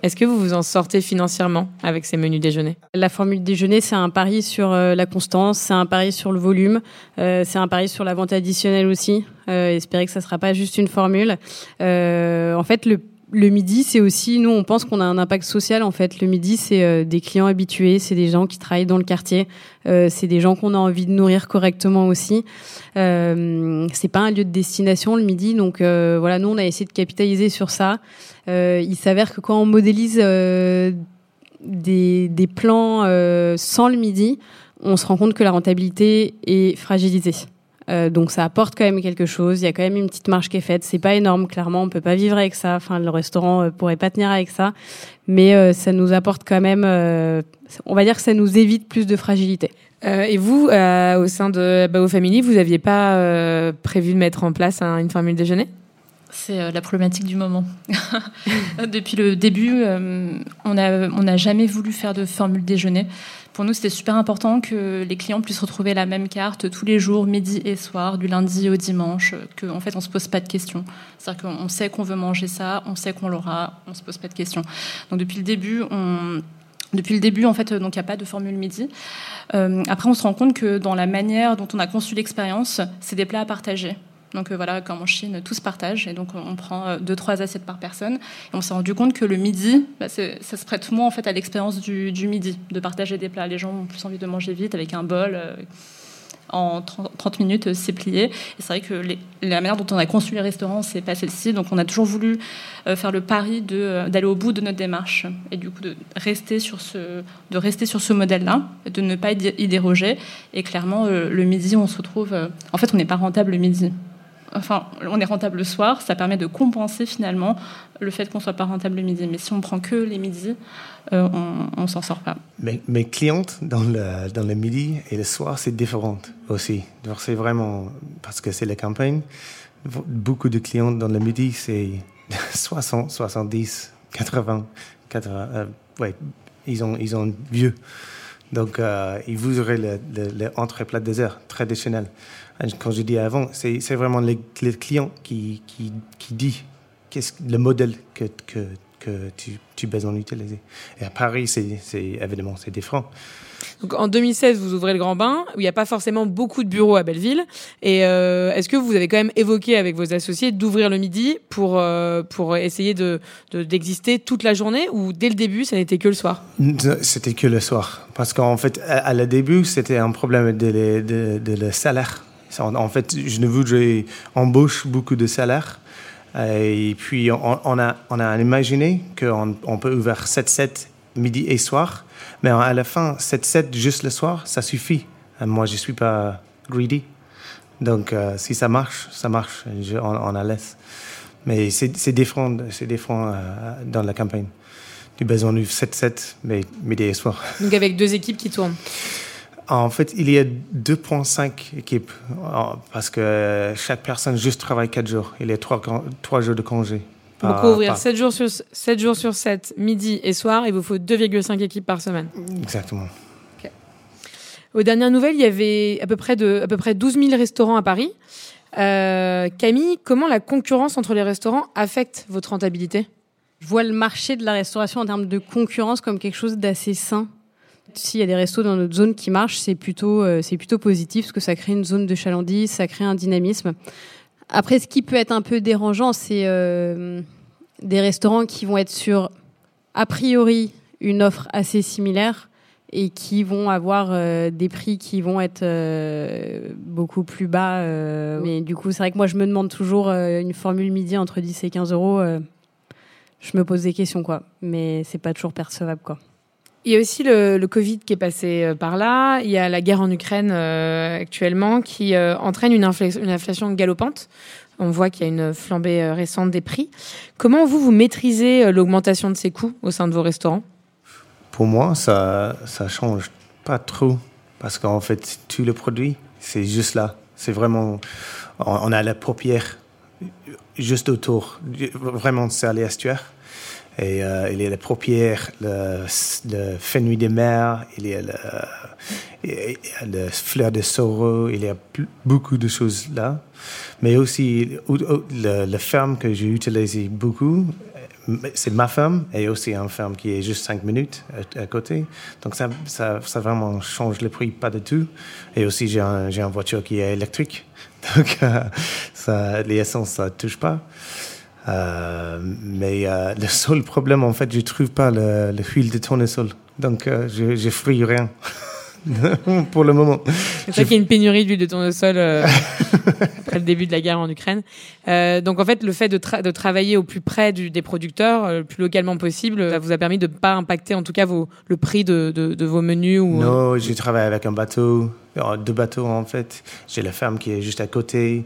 Est-ce que vous vous en sortez financièrement avec ces menus déjeuner? La formule déjeuner, c'est un pari sur la constance, c'est un pari sur le volume, c'est un pari sur la vente additionnelle aussi. Euh, espérer que ça sera pas juste une formule. Euh, en fait, le le midi, c'est aussi, nous, on pense qu'on a un impact social en fait. Le midi, c'est euh, des clients habitués, c'est des gens qui travaillent dans le quartier, euh, c'est des gens qu'on a envie de nourrir correctement aussi. Euh, c'est pas un lieu de destination le midi, donc voilà, nous, on a essayé de capitaliser sur ça. il s'avère que quand on modélise des, plans sans le midi, on se rend compte que la rentabilité est fragilisée. Euh, donc ça apporte quand même quelque chose. Il y a quand même une petite marge qui est faite. C'est pas énorme, clairement. On peut pas vivre avec ça. Enfin, le restaurant euh, pourrait pas tenir avec ça, mais euh, ça nous apporte quand même. on va dire que ça nous évite plus de fragilité. et vous, au sein de Bao Family, vous aviez pas prévu de mettre en place une formule déjeuner? C'est la problématique du moment. Depuis le début, on n'a on a jamais voulu faire de formule déjeuner pour nous, c'était super important que les clients puissent retrouver la même carte tous les jours, midi et soir, du lundi au dimanche, qu'en en fait, on ne se pose pas de questions. C'est-à-dire qu'on sait qu'on veut manger ça, on sait qu'on l'aura, on ne se pose pas de questions. Donc, depuis le début, depuis le début, en fait, il n'y a pas de formule midi. Euh, après, on se rend compte que dans la manière dont on a conçu l'expérience, c'est des plats à partager. Donc euh, voilà, comme en Chine, tout se partage. Et donc on prend euh, deux, trois assiettes par personne. Et on s'est rendu compte que le midi, bah, ça se prête moins en fait à l'expérience du, midi, de partager des plats. Les gens ont plus envie de manger vite avec un bol. Euh, en 30 minutes, c'est plié. Et c'est vrai que la manière dont on a conçu les restaurants, c'est pas celle-ci. Donc on a toujours voulu faire le pari d'aller au bout de notre démarche et du coup de rester sur ce, de rester sur ce modèle-là, de ne pas y déroger. Et clairement, le midi, on se retrouve. En fait, on n'est pas rentable le midi enfin, on est rentable le soir, ça permet de compenser finalement le fait qu'on soit pas rentable le midi. Mais si on prend que les midis, euh, on, ne s'en sort pas. Mais mes clientes dans le, dans le midi et le soir, c'est différent aussi. c'est vraiment parce que c'est la campagne. Beaucoup de clientes dans le midi, c'est 60, 70, 80, 80 ouais, ils ont, ils ont vieux. Donc, euh, ils vous aurez le, le, le entrée plat traditionnel. Quand je dis avant, c'est vraiment le, client qui, qui, qui dit qu'est-ce le modèle que, que, que tu, tu besoin d'utiliser. Et à Paris, c'est évidemment c'est différent. Donc en 2016, vous ouvrez le Grand Bain, où il n'y a pas forcément beaucoup de bureaux à Belleville. Et euh, est-ce que vous avez quand même évoqué avec vos associés d'ouvrir le midi pour, euh, pour essayer de, d'exister toute la journée ou dès le début, ça n'était que le soir? C'était que le soir. Parce qu'en fait, à, le début, c'était un problème de, de, de le salaire. En, fait, je ne voudrais embauche beaucoup de salaires. Et puis, on, a, on a imaginé qu'on on peut ouvrir 7-7 midi et soir. Mais à la fin, 7-7 juste le soir, ça suffit. Moi, je ne suis pas greedy. Donc, euh, si ça marche, ça marche. on, on la laisse. Mais c'est différent, différent euh, dans la campagne. Du besoin du 7-7, mais midi et soir. Donc, avec deux équipes qui tournent en fait, il y a 2,5 équipes parce que chaque personne juste travaille 4 jours. Il y a 3, 3 jours de congé. Donc, ouvrir 7 jours, sur, 7 jours sur 7, midi et soir, il vous faut 2,5 équipes par semaine. Exactement. Aux dernières nouvelles, il y avait à peu près, de, à peu près 12 000 restaurants à Paris. Euh, Camille, comment la concurrence entre les restaurants affecte votre rentabilité? Je vois le marché de la restauration en termes de concurrence comme quelque chose d'assez sain s'il y a des restos dans notre zone qui marchent, c'est plutôt, euh, c'est plutôt positif parce que ça crée une zone de chalandise, ça crée un dynamisme. Après, ce qui peut être un peu dérangeant, c'est euh, des restaurants qui vont être sur, a priori, une offre assez similaire et qui vont avoir euh, des prix qui vont être beaucoup plus bas. mais du coup, c'est vrai que moi, je me demande toujours une formule midi entre 10 et 15 euros. je me pose des questions, quoi. Mais c'est pas toujours percevable, quoi. Il y a aussi le, Covid qui est passé euh, par là. Il y a la guerre en Ukraine euh, actuellement qui euh, entraîne une, inflation galopante. On voit qu'il y a une flambée récente des prix. Comment vous, vous maîtrisez l'augmentation de ces coûts au sein de vos restaurants? Pour moi, ça ça change pas trop parce qu'en fait, tout le produit, c'est juste là. C'est vraiment... On a la paupière juste autour. Vraiment, c'est à l'estuaire. Et euh, il y a les paupières, le, le fenouil des mers, il y a le, le fleur de sorgho, il y a beaucoup de choses là. Mais aussi, le, la ferme que j'ai utilisé beaucoup, c'est ma ferme et aussi une ferme qui est juste 5 minutes à, côté. Donc ça, ça, ça, vraiment change le prix, pas du tout. Et aussi, j'ai un, une voiture qui est électrique. Donc euh, ça, l'essence, ça ne touche pas. Euh, mais euh, le seul problème, en fait, je trouve pas le, le huile de tournesol. Donc, euh, je, je fouille rien. pour le moment. C'est vrai qu'il y a une pénurie d'huile de tournesol après le début de la guerre en Ukraine. Donc en fait, le fait de, tra- de travailler au plus près du, des producteurs, le plus localement possible, ça vous a permis de pas impacter en tout cas vos, le prix de, de, de vos menus ou Non, j'ai travaillé avec un bateau, deux bateaux en fait. J'ai la ferme qui est juste à côté.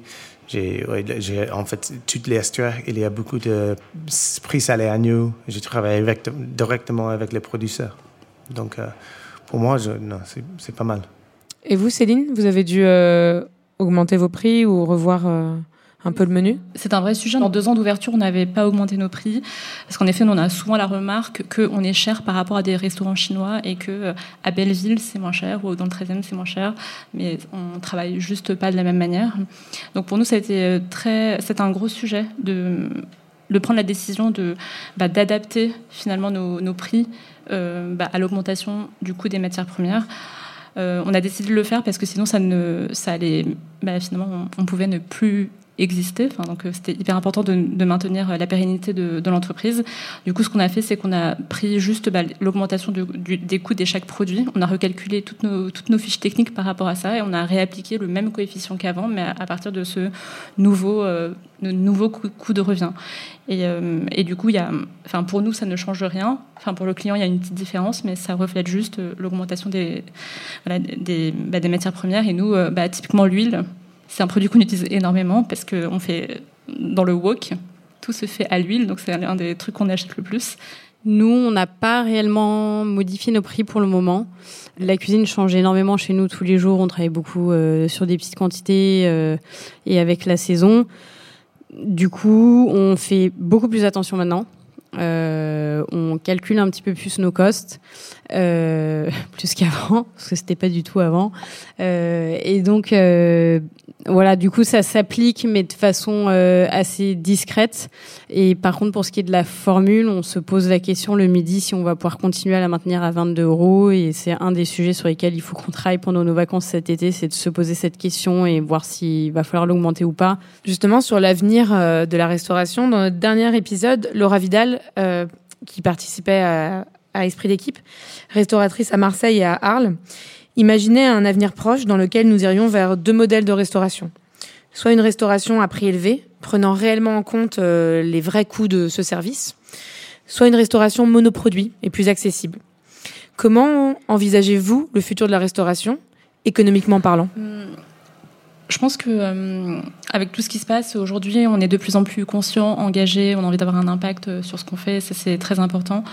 J'ai, en fait toutes les estuaires. Il y a beaucoup de prix salé agneau. J'ai travaillé directement avec les producteurs. Donc euh, pour moi, c'est pas mal. Et vous, Céline, vous avez dû euh, augmenter vos prix ou revoir euh, un peu le menu C'est un vrai sujet. En deux ans d'ouverture, on n'avait pas augmenté nos prix. Parce qu'en effet, on a souvent la remarque qu'on est cher par rapport à des restaurants chinois et que euh, à Belleville, c'est moins cher ou dans le 13e, c'est moins cher. Mais on travaille juste pas de la même manière. Donc pour nous, été euh, très, c'était un gros sujet de, de prendre la décision bah, d'adapter finalement nos, nos prix euh, bah, à l'augmentation du coût des matières premières. On a décidé de le faire parce que sinon ça ne ça allait bah, finalement on, pouvait ne plus exister donc euh, c'était hyper important de, maintenir la pérennité de, l'entreprise. Du coup ce qu'on a fait c'est qu'on a pris juste bah, l'augmentation des coûts de chaque produit. On a recalculé toutes nos, fiches techniques par rapport à ça et on a réappliqué le même coefficient qu'avant mais à, partir de ce nouveau euh, nouveau coût, de revient. Et, euh, du coup pour nous ça ne change rien. Pour le client il y a une petite différence mais ça reflète juste euh, l'augmentation bah, des, matières premières. Et nous bah, typiquement l'huile c'est un produit qu'on utilise énormément parce qu'on fait dans le wok, tout se fait à l'huile, donc c'est un des trucs qu'on achète le plus. Nous, on n'a pas réellement modifié nos prix pour le moment. La cuisine change énormément chez nous tous les jours. On travaille beaucoup euh, sur des petites quantités euh, et avec la saison. Du coup, on fait beaucoup plus attention maintenant. Euh, on calcule un petit peu plus nos costs, euh, plus qu'avant, parce que c'était pas du tout avant. Euh, et donc, euh, voilà, du coup, ça s'applique, mais de façon euh, assez discrète. Et par contre, pour ce qui est de la formule, on se pose la question le midi si on va pouvoir continuer à la maintenir à 22 euros. Et c'est un des sujets sur lesquels il faut qu'on travaille pendant nos vacances cet été, c'est de se poser cette question et voir s'il va falloir l'augmenter ou pas. Justement, sur l'avenir euh, de la restauration, dans notre dernier épisode, Laura Vidal, euh, qui participait à, Esprit d'équipe, restauratrice à Marseille et à Arles, imaginait un avenir proche dans lequel nous irions vers deux modèles de restauration. Soit une restauration à prix élevé, prenant réellement en compte euh, les vrais coûts de ce service, soit une restauration monoproduit et plus accessible. Comment envisagez-vous le futur de la restauration, économiquement parlant? Je pense que euh, avec tout ce qui se passe aujourd'hui, on est de plus en plus conscient, engagé, on a envie d'avoir un impact sur ce qu'on fait, ça c'est très important.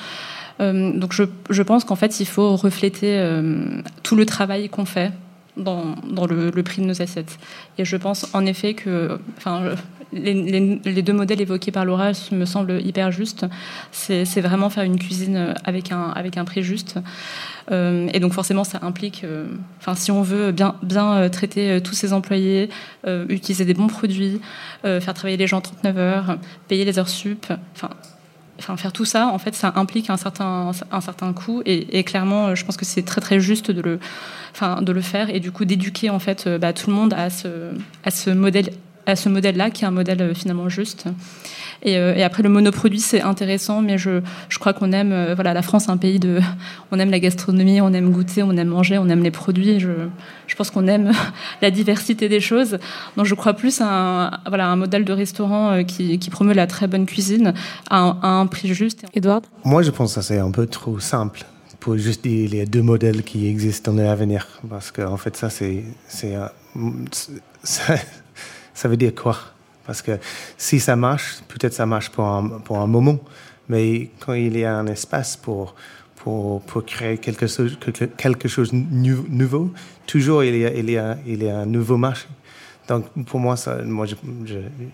Euh, donc je, je pense qu'en fait, il faut refléter euh, tout le travail qu'on fait dans, dans le, prix de nos assiettes. Et je pense en effet que, enfin, les, deux modèles évoqués par Laura me semblent hyper justes. C'est vraiment faire une cuisine avec un, avec un prix juste. Euh, et donc forcément, ça implique, euh, si on veut bien, bien euh, traiter tous ses employés, utiliser des bons produits, faire travailler les gens 39 heures, payer les heures sup, enfin enfin faire tout ça en fait ça implique un certain un certain coût et, et clairement je pense que c'est très très juste de le enfin de le faire et du coup d'éduquer en fait bah, tout le monde à ce à ce modèle à ce modèle là qui est un modèle finalement juste. Et, euh, et après le monoproduit c'est intéressant mais je, je crois qu'on aime euh, voilà la France est un pays de on aime la gastronomie on aime goûter on aime manger on aime les produits. Je, je pense qu'on aime la diversité des choses. Donc je crois plus à un, voilà un modèle de restaurant euh, qui, qui promeut la très bonne cuisine à un, à un prix juste. Edouard moi je pense que c'est un peu trop simple. Pour juste dire les deux modèles qui existent dans l'avenir parce qu'en en fait ça c'est ça, veut dire quoi? Parce que si ça marche, peut-être ça marche pour un, pour un moment, mais quand il y a un espace pour, pour, pour créer quelque chose, quelque chose de nouveau, toujours il y, a, il, y a, il y a un nouveau marché. Donc pour moi, ça, moi je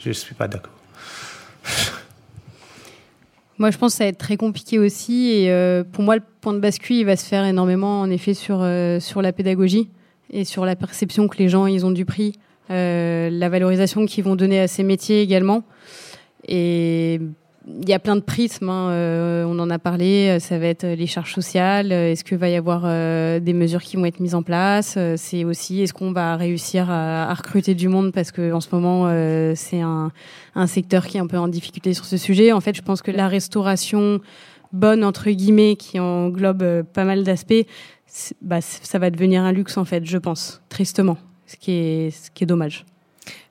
ne suis pas d'accord. Moi, je pense que ça va être très compliqué aussi. Et euh, pour moi, le point de bascule, il va se faire énormément, en effet, sur, euh, sur la pédagogie et sur la perception que les gens ils ont du prix. Euh, la valorisation qu'ils vont donner à ces métiers également. Et il y a plein de prismes. Hein, euh, on en a parlé. Ça va être les charges sociales. Est-ce que va y avoir euh, des mesures qui vont être mises en place C'est aussi est-ce qu'on va réussir à, recruter du monde parce que en ce moment euh, c'est un, un, secteur qui est un peu en difficulté sur ce sujet. En fait, je pense que la restauration bonne entre guillemets qui englobe pas mal d'aspects, bah, ça va devenir un luxe en fait, je pense, tristement, ce qui est ce qui est dommage.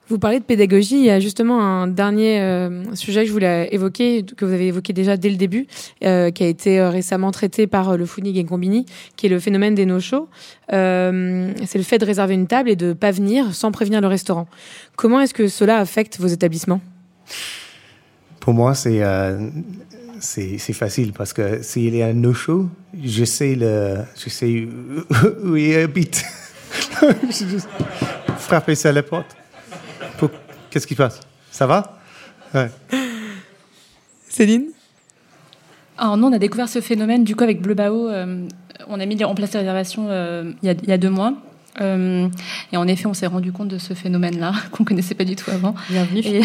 Vous parlez de pédagogie. Il y a justement un dernier euh, sujet que je voulais évoquer, que vous avez évoqué déjà dès le début, euh, qui a été euh, récemment traité par le Founig et Combini, qui est le phénomène des no-shows. c'est le fait de réserver une table et de pas venir sans prévenir le restaurant. Comment est-ce que cela affecte vos établissements? Pour moi, c'est c'est facile parce que s'il y a un no-show, je sais le, je sais où il habite. je juste frapper sur la porte. Qu'est-ce qui passe? Ça va? Céline? Alors nous, on a découvert ce phénomène du coup avec Bleu Bao. Euh, on a mis en place la réservation euh, il, y a, deux mois. Euh, et en effet, on s'est rendu compte de ce phénomène-là qu'on connaissait pas du tout avant. Bienvenue. Et,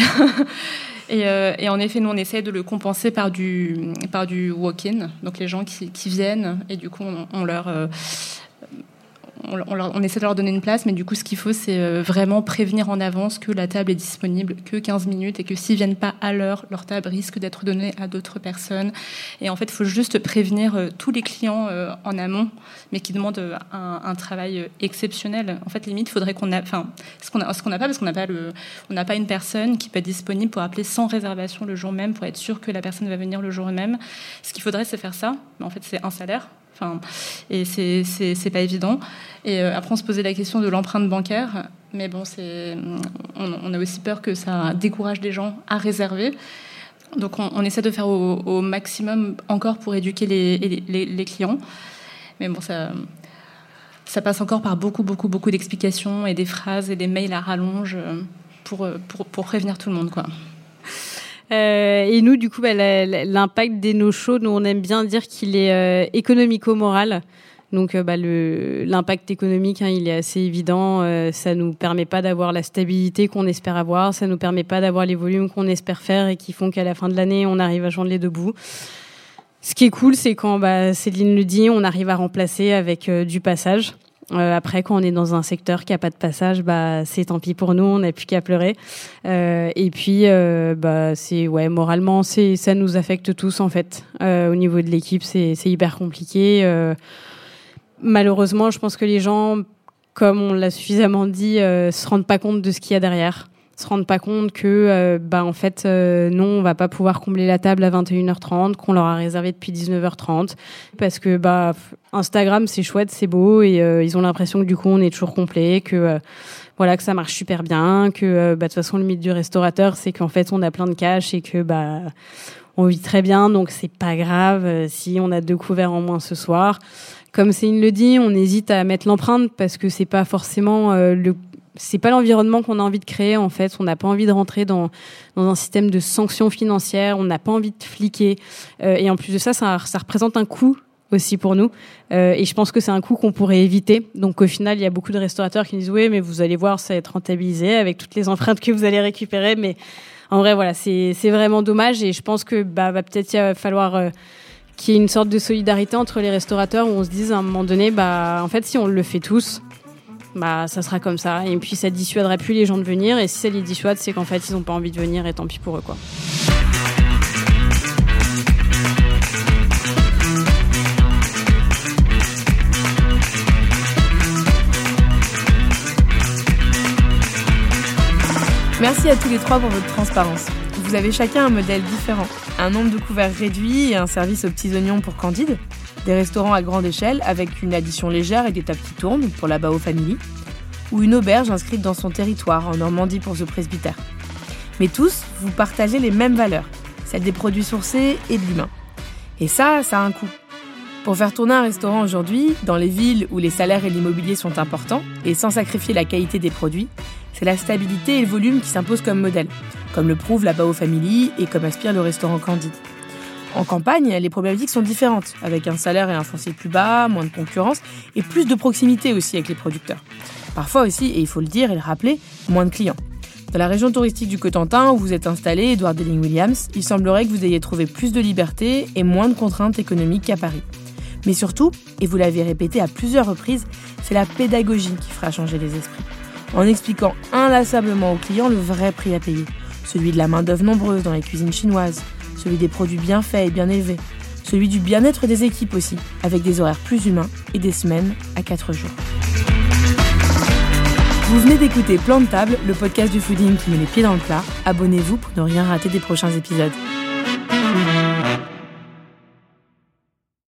et, en effet, nous, on essaie de le compenser par du, par du walk-in, donc les gens qui, viennent, et du coup, on leur on, essaie de leur donner une place, mais du coup, ce qu'il faut, c'est euh, vraiment prévenir en avance que la table est disponible que 15 minutes et que s'ils viennent pas à l'heure, leur table risque d'être donnée à d'autres personnes. Et en fait, il faut juste prévenir euh, tous les clients euh, en amont, mais qui demandent un, travail exceptionnel. En fait, limite, il faudrait qu'on a, enfin, ce qu'on ce qu'on n'a pas, parce qu'on n'a pas le, on n'a pas une personne qui peut être disponible pour appeler sans réservation le jour même, pour être sûr que la personne va venir le jour même. Ce qu'il faudrait, c'est faire ça. Mais en fait, c'est un salaire Enfin, et c'est, pas évident. Et euh, après, on se posait la question de l'empreinte bancaire. Mais bon, on, a aussi peur que ça décourage des gens à réserver. Donc, on, essaie de faire au, maximum encore pour éduquer les, clients. Mais bon, ça, passe encore par beaucoup, beaucoup, beaucoup d'explications et des phrases et des mails à rallonge euh, pour, pour, pour prévenir tout le monde, quoi. Euh, et nous, du coup, bah, l'impact des no-shows, nous, on aime bien dire qu'il est euh, économico-moral. Donc, euh, bah, l'impact économique, hein, il est assez évident. Euh, ça nous permet pas d'avoir la stabilité qu'on espère avoir. Ça nous permet pas d'avoir les volumes qu'on espère faire et qui font qu'à la fin de l'année, on arrive à joindre les deux bouts. Ce qui est cool, c'est quand bah, Céline le dit, on arrive à remplacer avec du passage. Euh, après, quand on est dans un secteur qui a pas de passage, bah c'est tant pis pour nous, on n'a plus qu'à pleurer. Euh, et puis, euh, bah c'est ouais, moralement, c'est ça nous affecte tous en fait. au niveau de l'équipe, c'est c'est hyper compliqué. malheureusement, je pense que les gens, comme on l'a suffisamment dit, se rendent pas compte de ce qu'il y a derrière se rendent pas compte que euh, bah en fait euh, non on va pas pouvoir combler la table à 21h30 qu'on leur a réservé depuis 19h30 parce que bah Instagram c'est chouette c'est beau et euh, ils ont l'impression que du coup on est toujours complet que voilà que ça marche super bien que bah de toute façon le mythe du restaurateur c'est qu'en fait on a plein de cash et que bah on vit très bien. Donc c'est pas grave si on a deux couverts en moins ce soir. Comme Céline le dit, on hésite à mettre l'empreinte parce que c'est pas forcément le c'est pas l'environnement qu'on a envie de créer en fait. On n'a pas envie de rentrer dans, dans un système de sanctions financières. On n'a pas envie de fliquer. Euh, et en plus de ça, ça, représente un coût aussi pour nous. Euh, et je pense que c'est un coût qu'on pourrait éviter. Donc au final, il y a beaucoup de restaurateurs qui disent oui, mais vous allez voir, ça va être rentabilisé avec toutes les empreintes que vous allez récupérer. Mais en vrai, voilà, c'est vraiment dommage. Et je pense que bah, va peut-être falloir euh, qu'il y ait une sorte de solidarité entre les restaurateurs où on se dise à un moment donné, bah en fait, si on le fait tous, bah ça sera comme ça. Et puis ça dissuaderait plus les gens de venir. Et si ça les dissuade, c'est qu'en fait ils n'ont pas envie de venir et tant pis pour eux quoi. Merci à tous les trois pour votre transparence. Vous avez chacun un modèle différent, un nombre de couverts réduit et un service aux petits oignons pour Candide, des restaurants à grande échelle avec une addition légère et des tables qui tournent pour la Bao Family, ou une auberge inscrite dans son territoire en Normandie pour ce presbytère. Mais tous, vous partagez les mêmes valeurs, celles des produits sourcés et de l'humain. Et ça, ça a un coût. Pour faire tourner un restaurant aujourd'hui, dans les villes où les salaires et l'immobilier sont importants, et sans sacrifier la qualité des produits, c'est la stabilité et le volume qui s'imposent comme modèle, comme le prouve la Bao Family et comme aspire le restaurant Candide. En campagne, les problématiques sont différentes, avec un salaire et un foncier plus bas, moins de concurrence et plus de proximité aussi avec les producteurs. Parfois aussi, et il faut le dire et le rappeler, moins de clients. Dans la région touristique du Cotentin où vous êtes installé, Edouard Delling Williams, il semblerait que vous ayez trouvé plus de liberté et moins de contraintes économiques qu'à Paris. Mais surtout, et vous l'avez répété à plusieurs reprises, c'est la pédagogie qui fera changer les esprits. En expliquant inlassablement aux clients le vrai prix à payer, celui de la main-d'œuvre nombreuse dans les cuisines chinoises, celui des produits bien faits et bien élevés, celui du bien-être des équipes aussi, avec des horaires plus humains et des semaines à 4 jours. Vous venez d'écouter Plan de table, le podcast du fooding qui met les pieds dans le plat. Abonnez-vous pour ne rien rater des prochains épisodes.